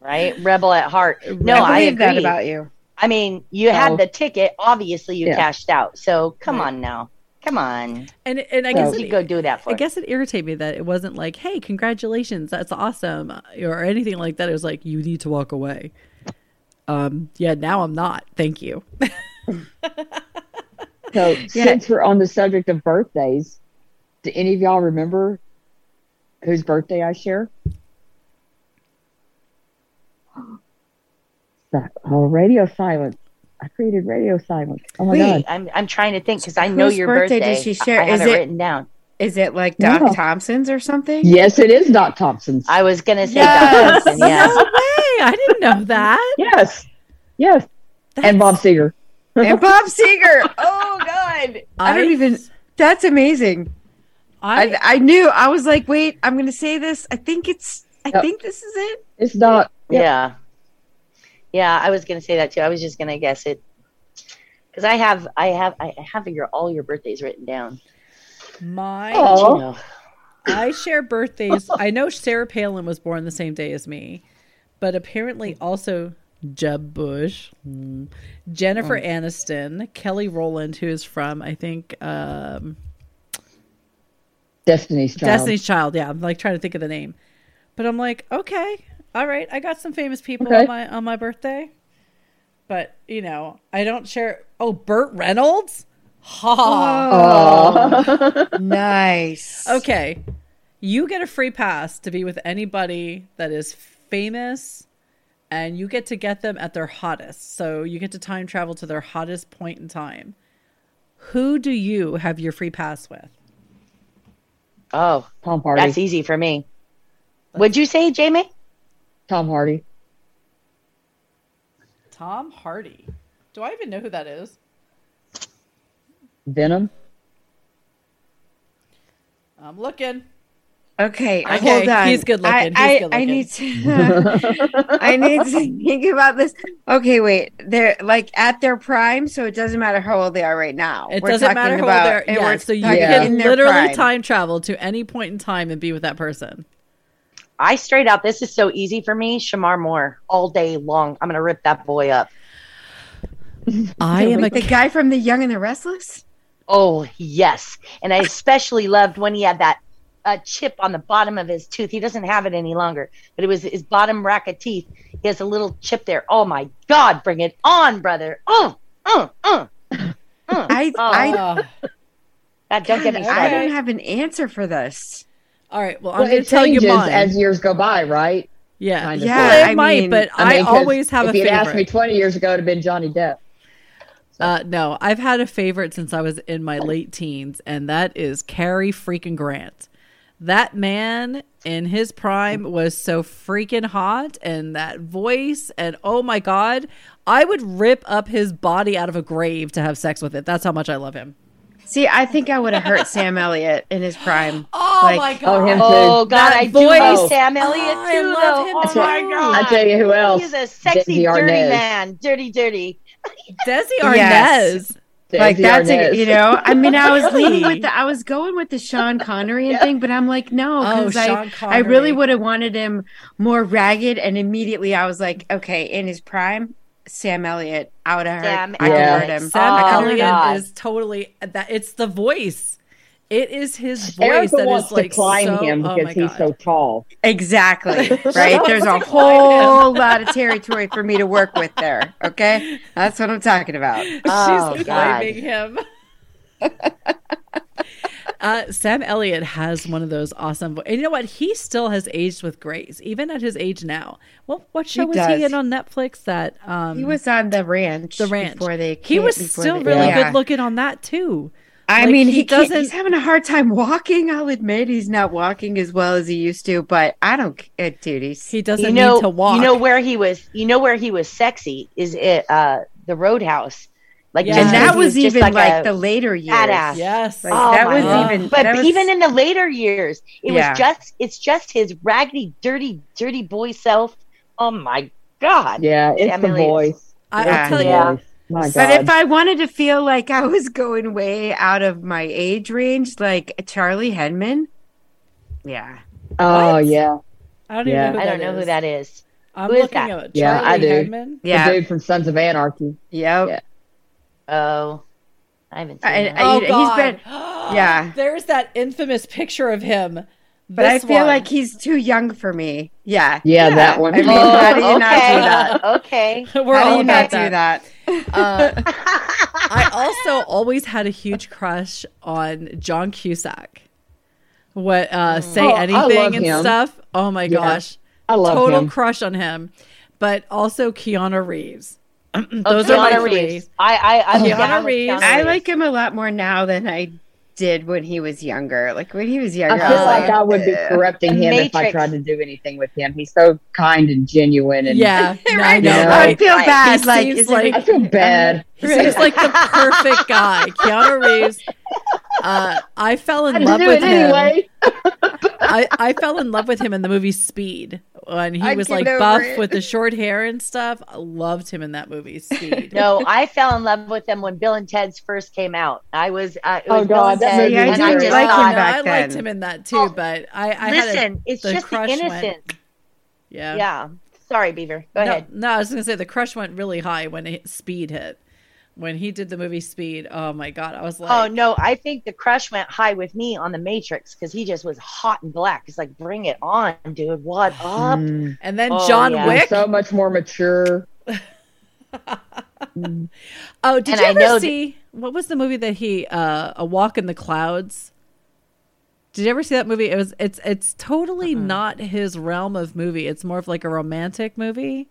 Right? Rebel at heart. No, I, I believe that agree. about you. I mean, you Oh. had the ticket. Obviously, you Yeah. cashed out. So come Right. on now. Come on. And and I guess you it, go do that for. I guess it irritated me that it wasn't like, "Hey, congratulations, that's awesome," or anything like that. It was like, "You need to walk away." Um, yeah, now I'm not. Thank you. (laughs) So since we're on the subject of birthdays, do any of y'all remember whose birthday I share? (gasps) Oh, radio silence. I created radio silence. Oh my Wait, god. I'm I'm trying to think because I know Whose your birthday birthday. does she share? I, I have Is it it- written down. Is it like Doc No. Thompson's or something? Yes, it is Doc Thompson's. I was gonna say Yes. Doc Thompson, yes. No way! I didn't know that. yes. Yes. And Bob Seger. and (laughs) Bob Seger. Oh God, I don't even. That's amazing. I, I knew. I was like, wait, I'm going to say this. I think it's. I Yep. think this is it. It's Doc. Yep. Yeah. Yeah, I was gonna say that too. I was just gonna guess it. Because I have I have I have your all your birthdays written down. My Oh. You know. I share birthdays. I know Sarah Palin was born the same day as me, but apparently also Jeb Bush, mm, Jennifer Aniston, Kelly Rowland, who is from I think um, Destiny's Child. Destiny's Child. Yeah, I'm like trying to think of the name, but I'm like, okay, all right, I got some famous people Okay. on my on my birthday, but you know, I don't share. Oh, Burt Reynolds. Ha. Oh. (laughs) Nice. Okay. You get a free pass to be with anybody that is famous and you get to get them at their hottest. So you get to time travel to their hottest point in time. Who do you have your free pass with? Oh, Tom Hardy. that's easy for me. Would you say, Jamie? Tom Hardy. Tom Hardy. Do I even know who that is? Venom. I'm looking. Okay, Okay, hold on. he's good looking, I, he's I, good I need to. (laughs) I need to think about this. Okay, wait. They're like at their prime, so it doesn't matter how old they are right now. It We're doesn't matter how about- old they're. Yeah, so you talking Yeah. in can literally prime. time travel to any point in time and be with that person. I straight out. This is so easy for me. Shemar Moore all day long. I'm gonna rip that boy up. I am a the guy from The Young and the Restless. Oh yes, and I especially loved when he had that uh, chip on the bottom of his tooth. He doesn't have it any longer, but it was his bottom rack of teeth. He has a little chip there. Oh my God, bring it on, brother! Oh, uh, uh, (laughs) uh. I, Oh, I, Uh, God, don't get me I don't have an answer for this. All right. Well, I'm Well, going it to tell you changes mine. as years go by, right? yeah, kind of Yeah, Well, it I might, mean- but I I, always have a favorite. if you'd favorite. asked me 20 years ago, it'd have been Johnny Depp. Uh, no, I've had a favorite since I was in my late teens, and that is Cary freaking Grant. That man in his prime was so freaking hot, and that voice, and oh my god, I would rip up his body out of a grave to have sex with it. That's how much I love him. See, I think I would have hurt Sam Elliott in his prime. (gasps) Oh Like- my god! Oh, him oh, too. Oh God, That I do voice. love oh, Sam Elliott Oh, I too. love though. him oh my God, I tell you who else. He's a sexy, Desi dirty Arnaz. man. Dirty, dirty. (laughs) Desi Arnaz. Yes. like Desi that's a, you know i mean i was (laughs) leaning with the i was going with the sean connery and Yeah. thing but i'm like no Oh, because Sean i i really would have wanted him more ragged and immediately i was like okay in his prime sam elliott out of have Sam heard i could Elliott. hurt him Sam Oh, Elliott. God. is totally that. It's the voice. It is his voice Erica that wants is like to climb so, him oh because my he's so tall. exactly (laughs) right there's a to climb him. whole lot of territory for me to work with there okay that's what i'm talking about (laughs) Oh, She's God. him. (laughs) uh, Sam Elliott has one of those awesome. Vo- and you know what? He still has aged with grace, even at his age now. What what show was does. he in on Netflix? That um, he was on the ranch the ranch. before they he was still they- really yeah. good looking on that too. I Like, mean, he he, doesn't- He's having a hard time walking. I'll admit he's not walking as well as he used to, but I don't. Uh, dude, he's He doesn't you know, need to walk. You know where he was. You know where he was sexy is it uh the Roadhouse. Like, Yeah. and that he was even like, a the later years. badass. yes. Like, Oh that was God. even. But was- even in the later years, it Yeah. was just it's just his raggedy, dirty, dirty boy self. Oh my god. Yeah, it's Sam the voice. I, Yeah. I'll tell you. Yeah. But if I wanted to feel like I was going way out of my age range, like Charlie Hunnam, yeah, oh What? yeah, I don't Yeah. even know who I don't know who is. that is. I'm Who is looking that? at Yeah, Charlie I do. Hunnam. yeah, the dude from Sons of Anarchy. yep. Yeah. Oh. I haven't seen I- that. I- Oh he's God! been- (gasps) yeah. (gasps) There's that infamous picture of him. But I feel one. like he's too young for me. Yeah. Yeah, that one. I mean, Oh, how do you not okay. do that? Okay. (laughs) we're how do all you about not do that? Uh, (laughs) I also always had a huge crush on John Cusack. What uh, say Oh, anything and him. stuff? Oh my Yeah. gosh, I love total him. crush on him. But also Keanu Reeves. Oh, Those are my Keanu three. Reeves. I, I, I'm Keanu Reeves. Keanu I like him a lot more now than I did when he was younger. Like when he was I younger, feel was like I would be corrupting The him if I tried to do anything with him. He's so kind and genuine, and Yeah, (laughs) no, I know. You know, I feel bad. He like, seems like- I feel bad. He seems like the perfect guy. (laughs) Keanu Reeves. Uh, I fell in I love with it him. anyway. I, I fell in love with him in the movie Speed when he I was like buff it. with the short hair and stuff. I loved him in that movie Speed. No, I fell in love with him when Bill and Ted's first came out. I was, uh, it Oh, was Bill God, and that Ted, movie I and I just like him thought, No, back I liked then. him in that too, but I, I had a, listen, it's the just the crush went- yeah. Yeah. Sorry, Beaver. Go no, ahead. no, I was gonna say the crush went really high when it, Speed hit. When he did the movie Speed, oh my god, I was like, Oh no, I think the crush went high with me on the Matrix because he just was hot and black. It's like, bring it on, dude. What up? Mm. and then Oh, John yeah. Wick. so much more mature. (laughs) Oh, did And you I ever know that- see what was the movie that he uh A Walk in the Clouds? Did you ever see that movie? It was it's it's totally not his realm of movie. It's more of like a romantic movie.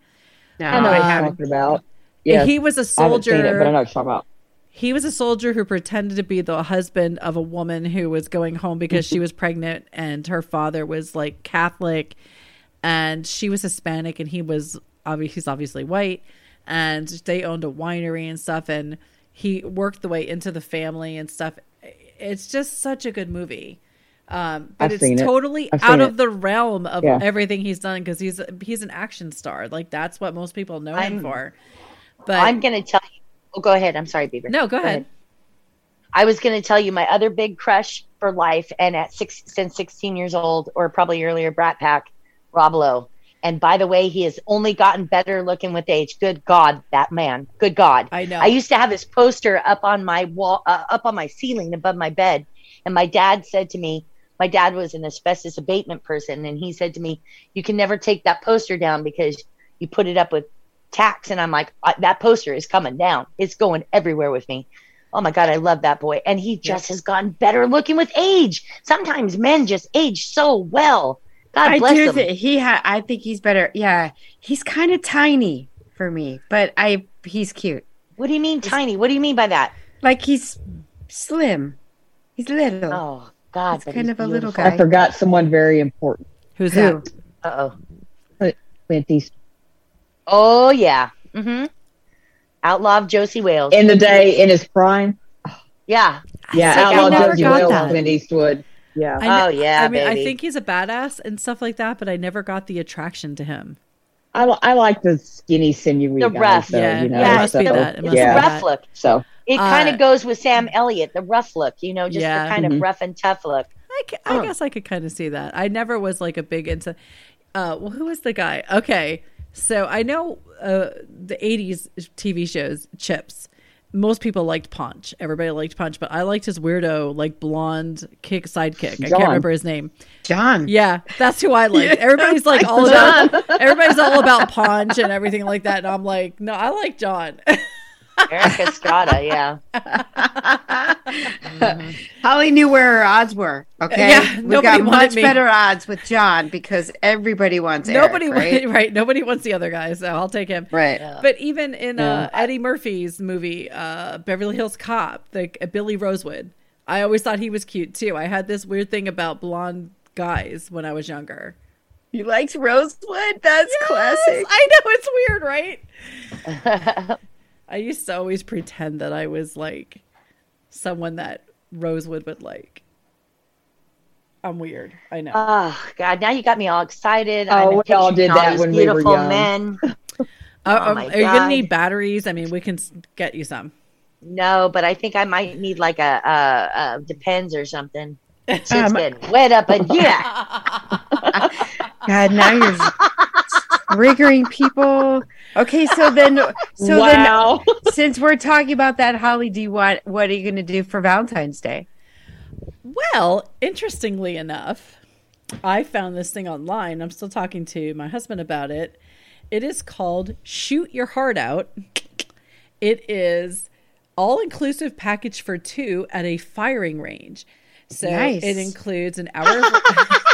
No, I know I what you're haven't. talking about. Yeah, He was a I haven't seen it, but I know soldier. what you're talking about. He was a soldier who pretended to be the husband of a woman who was going home because she (laughs) was pregnant and her father was like Catholic and she was Hispanic and he was obviously he's obviously white and they owned a winery and stuff and he worked the way into the family and stuff. It's just such a good movie. Um, but I've it's seen it. totally I've out of it. the realm of Yeah. everything he's done because he's he's an action star. Like that's what most people know him I'm- for. But I'm gonna tell you. Oh, go ahead. I'm sorry, Beaver. no, go ahead. I was going to tell you my other big crush for life, and at six, since 16 years old, or probably earlier, Brat Pack, Rob Lowe. And by the way, he has only gotten better looking with age. Good God, that man. Good God. I know. I used to have his poster up on my wall, uh, up on my ceiling above my bed. And my dad said to me, my dad was an asbestos abatement person, and he said to me, "You can never take that poster down because you put it up with tax." And I'm like, "That poster is coming down. It's going everywhere with me." Oh my God, I love that boy, and he just has gotten better looking with age. Sometimes men just age so well. God I bless do him. think he ha- I think he's better. Yeah, he's kind of tiny for me, but I he's cute. what do you mean tiny? What do you mean by that? Like he's slim. He's little. Oh God, He's kind he's of a little guy. I forgot someone very important. Who's Who? that? Uh oh. Clint Eastwood. Oh yeah. Mm-hmm. Outlaw of Josey Wales. In the day, in his prime. yeah. Yeah, Like, Outlaw Josey Wales, that. Clint Eastwood. Yeah. I Oh, yeah, I mean, I think he's a badass and stuff like that, but I never got the attraction to him. I, I like the skinny, sinewy The guys, rough. though, Yeah, you know, yeah, it must be so, that. It must yeah. the rough look. So It kind Uh, of goes with Sam Elliott, the rough look, you know, just Yeah. the kind Mhm. of rough and tough look. I, ca- I guess I could kind of see that. I never was like a big into. Uh, well, who was the guy? Okay, so I know uh, the '80s TV shows Chips. Most people liked Ponch. Everybody liked Ponch, but I liked his weirdo, like blonde kick sidekick. I can't remember his name. Jon. Yeah, that's who I like. (laughs) Everybody's like all about. (laughs) Everybody's all about Ponch and everything like that, and I'm like, no, I like Jon. (laughs) Erik Estrada, yeah. (laughs) Holly knew where her odds were. Okay, Yeah, we got much me. better odds with Jon because everybody wants nobody, Eric, right? wa- (laughs) right? Nobody wants the other guy, so I'll take him. right. But even in uh, Eddie Murphy's movie, uh, Beverly Hills Cop, the uh, Billy Rosewood, I always thought he was cute too. I had this weird thing about blonde guys when I was younger. You liked Rosewood? That's classic. I know it's weird, right? (laughs) I used to always pretend that I was like someone that Rosewood would like. I'm weird. I know. Oh God, now you got me all excited. Oh, I'm we all picturing did all that these when we were beautiful young. men. (laughs) Uh, oh um, my are you gonna need batteries? I mean, we can get you some. No, but I think I might need like a, a, a depends or something. (laughs) Shit's Um, getting wet up in here. (laughs) God, now you're triggering people. Okay, so then, (laughs) so wow. then, (laughs) since we're talking about that, Holly, do you want? What are you going to do for Valentine's Day? Well, interestingly enough, I found this thing online. I'm still talking to my husband about it. It is called Shoot Your Heart Out. It is all inclusive package for two at a firing range. So Nice. it includes an hour of (laughs)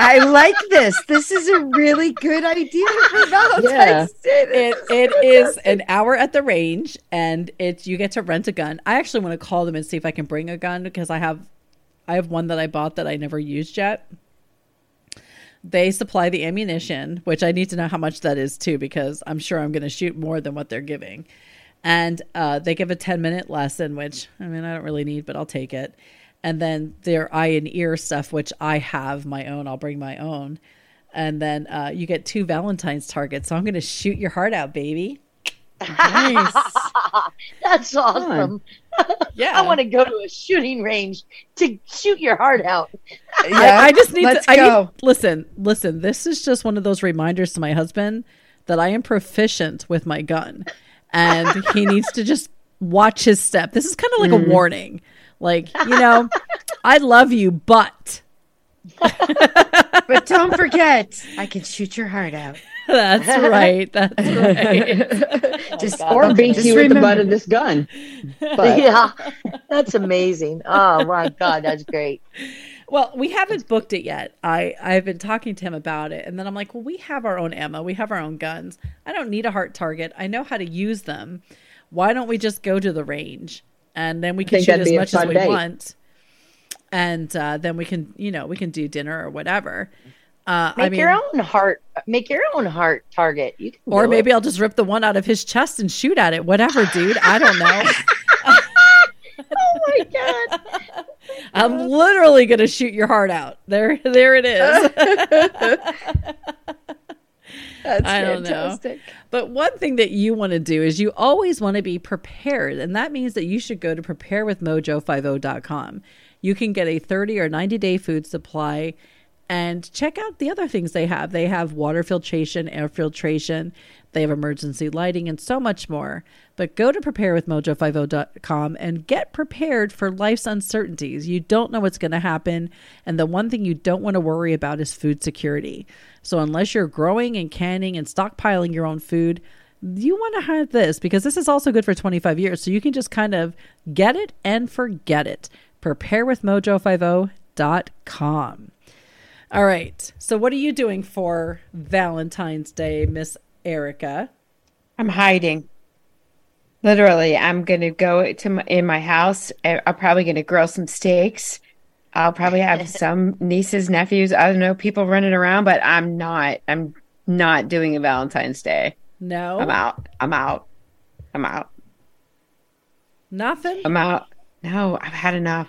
I like this. This is a really good idea (laughs) for Valentine's Yeah. Day. it, (laughs) it is an hour at the range and it's you get to rent a gun. I actually want to call them and see if I can bring a gun because I have I have one that I bought that I never used yet. They supply the ammunition, which I need to know how much that is too, because I'm sure I'm going to shoot more than what they're giving. And uh, they give a 10 minute lesson, which I mean, I don't really need, but I'll take it. And then their eye and ear stuff, which I have my own. I'll bring my own. And then uh, you get two Valentine's targets. So I'm going to shoot your heart out, baby. Nice. (laughs) That's awesome. Yeah. (laughs) I want to go to a shooting range to shoot your heart out. I, I just need let's to I go. Need, listen, listen. This is just one of those reminders to my husband that I am proficient with my gun, and he (laughs) needs to just watch his step. This is kind of like Mm. a warning, like you know, (laughs) I love you, but but don't forget, I can shoot your heart out. (laughs) that's right. That's (laughs) right. Just oh, or beat just you with the butt of this gun. But yeah, that's amazing. Oh my god, that's great. Well, we haven't booked it yet. I I've been talking to him about it, and then I'm like, well, we have our own ammo, we have our own guns. I don't need a heart target. I know how to use them. Why don't we just go to the range and then we can shoot as much as we date. want, and uh, then we can, you know, we can do dinner or whatever. Uh, Make I mean, your own heart. Make your own heart target. You can. or maybe it. I'll just rip the one out of his chest and shoot at it. Whatever, dude. I don't know. (laughs) Oh my god. (laughs) I'm literally gonna shoot your heart out. There, there it is. (laughs) That's I don't know. fantastic. But one thing that you want to do is you always want to be prepared. And that means that you should go to preparewithmojo50.com. You can get a 30 or 90 day food supply and check out the other things they have. They have water filtration, air filtration, they have emergency lighting, and so much more. But go to preparewithmojo50.com and get prepared for life's uncertainties. You don't know what's going to happen. And the one thing you don't want to worry about is food security. So, unless you're growing and canning and stockpiling your own food, you want to have this because this is also good for 25 years. So, you can just kind of get it and forget it. Preparewithmojo50.com. All right. So, what are you doing for Valentine's Day, Miss Erica? I'm hiding. Literally, I'm gonna go to my, in my house. I- I'm probably gonna grill some steaks. I'll probably have (laughs) some nieces, nephews. I don't know, people running around, but I'm not. I'm not doing a Valentine's Day. No, I'm out. I'm out. I'm out. nothing. I'm out. No, I've had enough.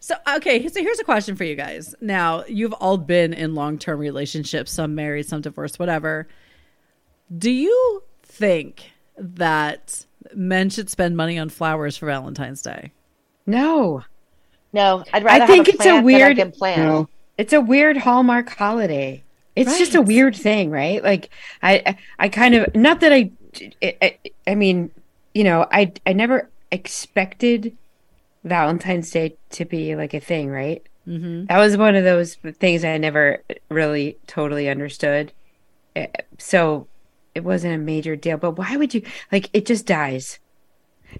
So, okay, so here's a question for you guys. Now, you've all been in long term relationships, some married, some divorced, whatever. Do you think that men should spend money on flowers for Valentine's Day? No, No, I'd rather. I think have a it's a weird- That I can plant. no. it's a weird Hallmark holiday. It's just a weird thing, right? Like I, I, I kind of not that I, I, I mean, you know, I, I never expected Valentine's Day to be like a thing, right? Mm-hmm. That was one of those things I never really totally understood. Eh, So it wasn't a major deal. But why would you like? It just dies.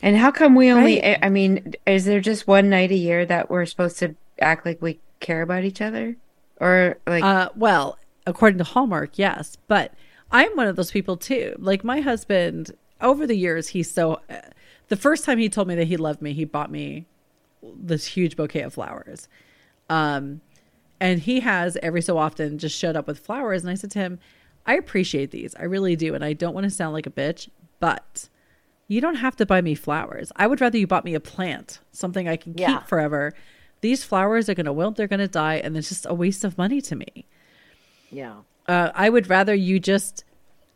And how come we only? Right. I I mean, is there just one night a year that we're supposed to act like we care about each other, or like? Uh, well, according to Hallmark, yes, but I'm one of those people too. Like my husband, over the years, he's so. The first time he told me that he loved me, he bought me this huge bouquet of flowers. Um, and he has every so often just showed up with flowers, and I said to him, "I appreciate these, I really do, and I don't want to sound like a bitch, but." You don't have to buy me flowers. I would rather you bought me a plant, something I can Yeah. keep forever. These flowers are going to wilt, they're going to die, and it's just a waste of money to me. Yeah. Uh, I would rather you just,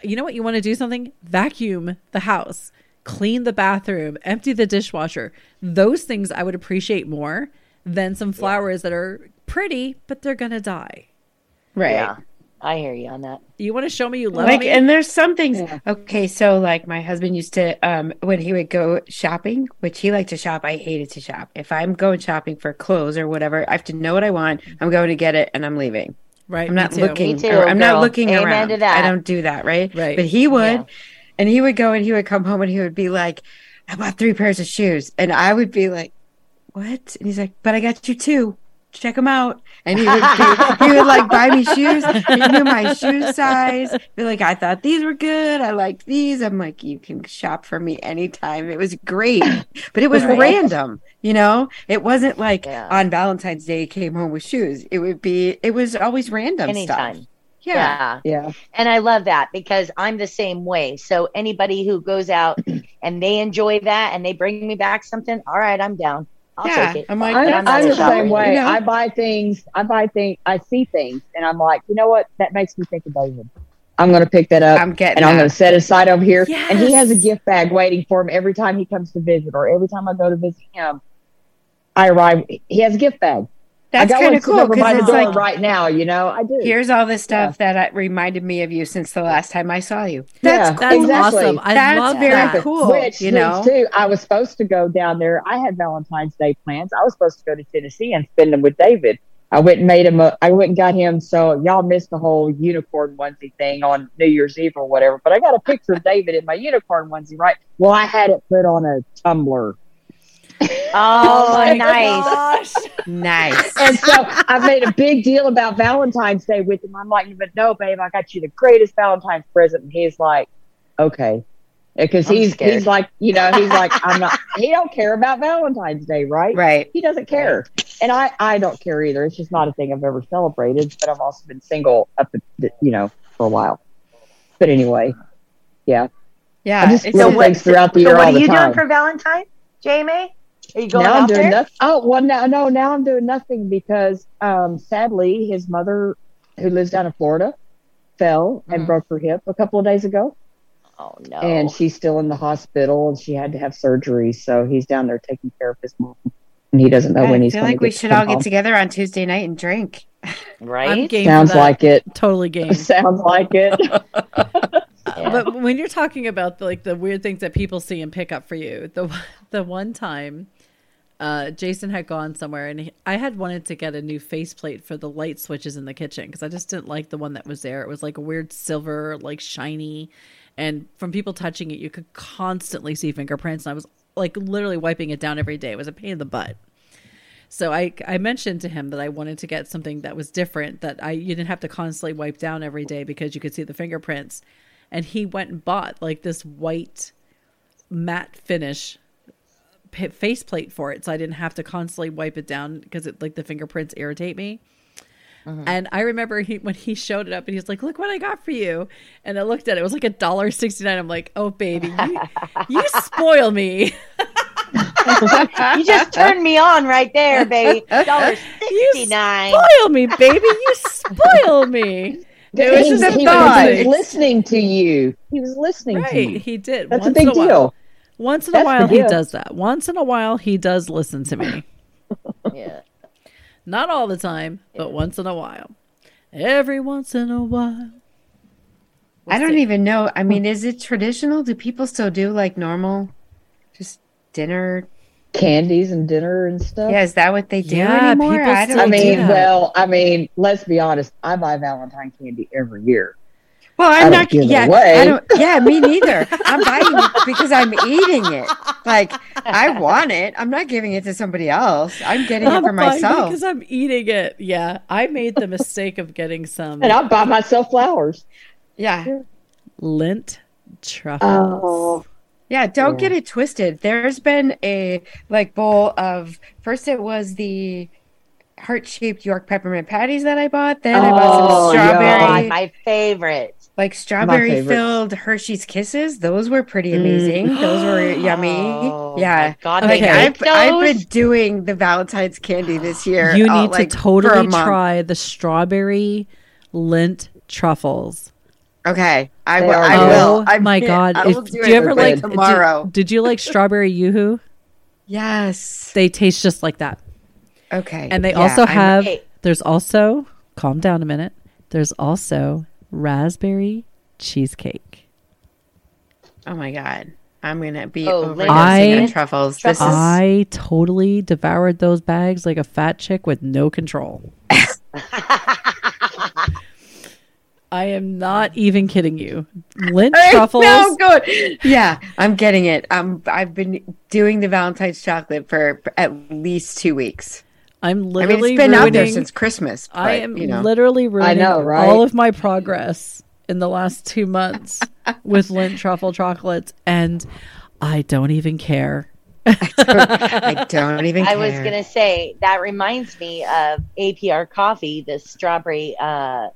you know what, you want to do something? Vacuum the house, clean the bathroom, empty the dishwasher. Those things I would appreciate more than some flowers that are pretty, but they're going to die. right. Yeah. I hear you on that. You want to show me you love like me? and there's some things okay so like my husband used to um when he would go shopping which he liked to shop i hated to shop if i'm going shopping for clothes or whatever i have to know what i want i'm going to get it and i'm leaving right. i'm me not too. looking Me too, or- i'm not looking Amen around to that. i don't do that right Right. but he would Yeah. And he would go and he would come home and he would be like i bought three pairs of shoes. And i would be like what? And he's like but i got you two. Check them out. And he would be, he would like buy me shoes. He knew my shoe size. Be like i thought these were good. I liked these. I'm like you can shop for me anytime. It was great but it was Right. random you know? It wasn't like Yeah. on valentine's day he came home with shoes. It would be it was always random Anytime. stuff yeah, Yeah. Yeah. And I love that because I'm the same way. So anybody who goes out (clears throat) and they enjoy that and they bring me back something, all right, I'm down. I'll Yeah, take it. I'm like, But I'm, I'm the same way. You know? I buy things. I buy things. I see things, and I'm like, you know what? That makes me think of David. I'm going to pick that up, i'm getting and I'm going to set aside over here. And he has a gift bag waiting for him every time he comes to visit, or every time I go to visit him. I arrive. He has a gift bag. That's kind of sitting cool because it's like right now. You know, I do. here's all the stuff that uh, reminded me of you since the last time i saw you Yeah, that's That's cool. exactly. awesome. I That's love very that. cool. Which you leads know? to, I was supposed to go down there. I had Valentine's Day plans. I was supposed to go to Tennessee and spend them with David. I went and made him. A, I went and got him. So y'all missed the whole unicorn onesie thing on New Year's Eve or whatever. But I got a picture of David in my unicorn onesie, right? Well, I had it put on a tumbler, (laughs) Oh, oh, my nice. gosh. nice (laughs) and so I made a big deal about Valentine's Day with him. I'm like, but no, babe, I got you the greatest Valentine's present. And he's like, okay. Because he's scared. he's like, you know, he's like, I'm not. (laughs) He don't care about Valentine's Day, right? right He doesn't care, and I I don't care either. It's just not a thing I've ever celebrated. But I've also been single up, you know, for a while. But anyway, yeah, yeah I just So what- things throughout the So year what all are the you time. doing for Valentine, Jamie? Are you going now I'm doing there? nothing. Oh, well, now no, now I'm doing nothing because um, sadly his mother, who lives down in Florida, fell and Mhm. broke her hip a couple of days ago, Oh no. and she's still in the hospital and she had to have surgery. So he's down there taking care of his mom, and he doesn't know when he's. i he's feel like we should all come get together on tuesday night and drink (laughs) right? I'm Sounds like it. Totally game. (laughs) Sounds like it. (laughs) Yeah. But when you're talking about the, like the weird things that people see and pick up for you, the the one time uh, Jason had gone somewhere and he, I had wanted to get a new faceplate for the light switches in the kitchen because I just didn't like the one that was there. It was like a weird silver, like shiny, and from people touching it, you could constantly see fingerprints. And I was like literally wiping it down every day. It was a pain in the butt. So I I mentioned to him that I wanted to get something that was different that I you didn't have to constantly wipe down every day because you could see the fingerprints. And he went and bought like this white matte finish p- faceplate for it so I didn't have to constantly wipe it down because it like the fingerprints irritate me. Mm-hmm. And I remember he when he showed it up and he's like, "Look what I got for you." And I looked at it; it was like a dollar sixty nine. I'm like, "Oh baby, you, you spoil me." (laughs) you just turned me on right there, baby. (laughs) Dollar sixty nine. spoil me, baby. You spoil me. (laughs) It was he, just a he- he thought. was listening to you. He was listening to Right, you. he did. That's Once a big in a while. deal. Once in That's a the while, he does that. Once in a while, he does listen to me. (laughs) Yeah. Not all the time, but once in a while. Every once in a while. I don't even know. I hmm. mean, is it traditional? Do people still do like normal, just dinner? Candies and dinner and stuff. Yeah, is that what they do Yeah, anymore? people I don't I mean, that. well, I mean, let's be honest. I buy Valentine candy every year. Well, I'm I don't not. give it Yeah, away. I don't. Yeah, me neither. I'm buying it because I'm eating it. Like I want it. I'm not giving it to somebody else. I'm getting it for myself. because I'm eating it. Yeah, I made the mistake of getting some And I buy myself flowers. Yeah, Lindt truffles. Oh, yeah. Don't Yeah. get it twisted. There's been a like bowl of first. It was the heart shaped York peppermint patties that I bought. Then I bought some Oh, yeah. strawberry, my favorite. Like strawberry filled Hershey's Kisses. Those were pretty amazing. Those were (gasps) yummy. Oh, yeah. God, Like they I've, make I've been doing the Valentine's candy this (gasps) year. You uh, need like, to totally try the strawberry Lindt truffles. Okay, I They will. I will. Oh I my god! I If, do do you ever like tomorrow? Did, did you like strawberry yoo-hoo? yes. They taste just like that. Okay. And they Yeah, also I'm- have. There's also calm down a minute. There's also raspberry cheesecake. Oh my god. I'm gonna be Oh, overdosing on truffles. This is I totally devoured those bags like a fat chick with no control. (laughs) I am not even kidding you. Lindt truffles. No, good. Yeah, I'm getting it. Um, I've been doing the Valentine's chocolate for at least two weeks. I'm I mean, literally it's been ruining, out there since Christmas. I am you know. literally ruining know, right? all of my progress in the last two months (laughs) with Lindt truffle chocolates, and I don't even care. (laughs) I don't even. I was gonna say that reminds me of APR coffee, the strawberry uh,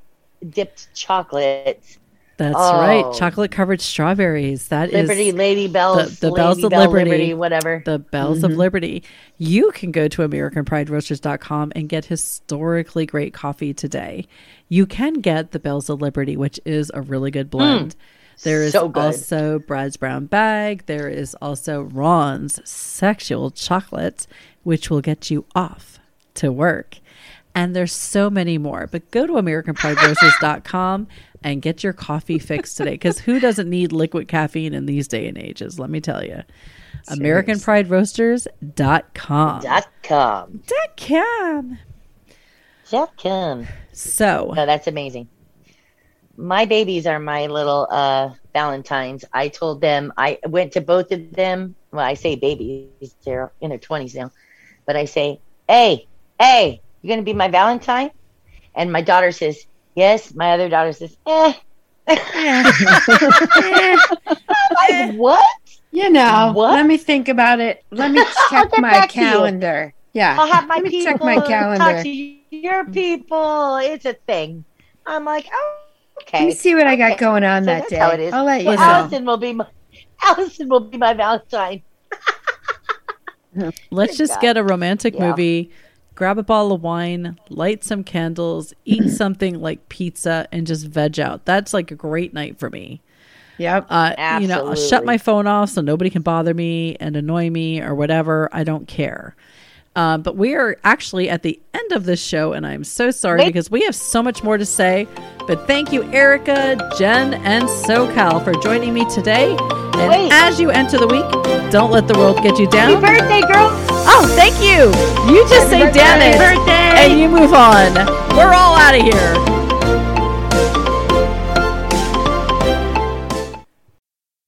dipped chocolates, That's Oh. right, chocolate covered strawberries. That is Liberty Lady Bells, the Bells Lady of Bell Liberty. whatever. the Bells of mm-hmm. Liberty. You can go to AmericanPrideRoasters.com and get historically great coffee today. You can get the Bells of Liberty, which is a really good hmm. blend. There is so also Brad's Brown Bag. There is also Ron's Sexual Chocolate, which will get you off to work. And there's so many more. But go to AmericanPrideRoasters.com and get your coffee fixed today. Because who doesn't need liquid caffeine in these day and ages? Let me tell you. AmericanPrideRoasters.com. Dot com. Dot com. Dot com. So, No, that's amazing. My babies are my little uh, Valentines. I told them I went to both of them. Well, I say babies; they're in their twenties now. But I say, "Hey, hey, you gonna be my Valentine?" And my daughter says, "Yes." My other daughter says, "Eh." (laughs) I'm like, what? You know, What? let me think about it. Let me (laughs) check my back to you. calendar. Yeah, I'll have my let me people check my talk calendar. to your people. It's a thing. I'm like, oh, okay. Let me see what I got going on So that that's day. how it is. I'll let you Well, know. Allison will be my (laughs) Allison will be my Valentine. let's Good just God. get a romantic Yeah. movie, grab a bottle of wine, light some candles, eat (clears throat) something like pizza, and just veg out. That's like a great night for me. Yep. Uh, you know, I'll shut my phone off so nobody can bother me and annoy me or whatever. I don't care. Uh, but we are actually at the end of this show, and I'm so sorry because we have so much more to say. But thank you, Erica, Jen, and SoCal for joining me today. And Wait. as you enter the week, don't let the world get you down. Happy birthday, girl! Oh, thank you. You just say damn it. birthday. And you move on. We're all out of here.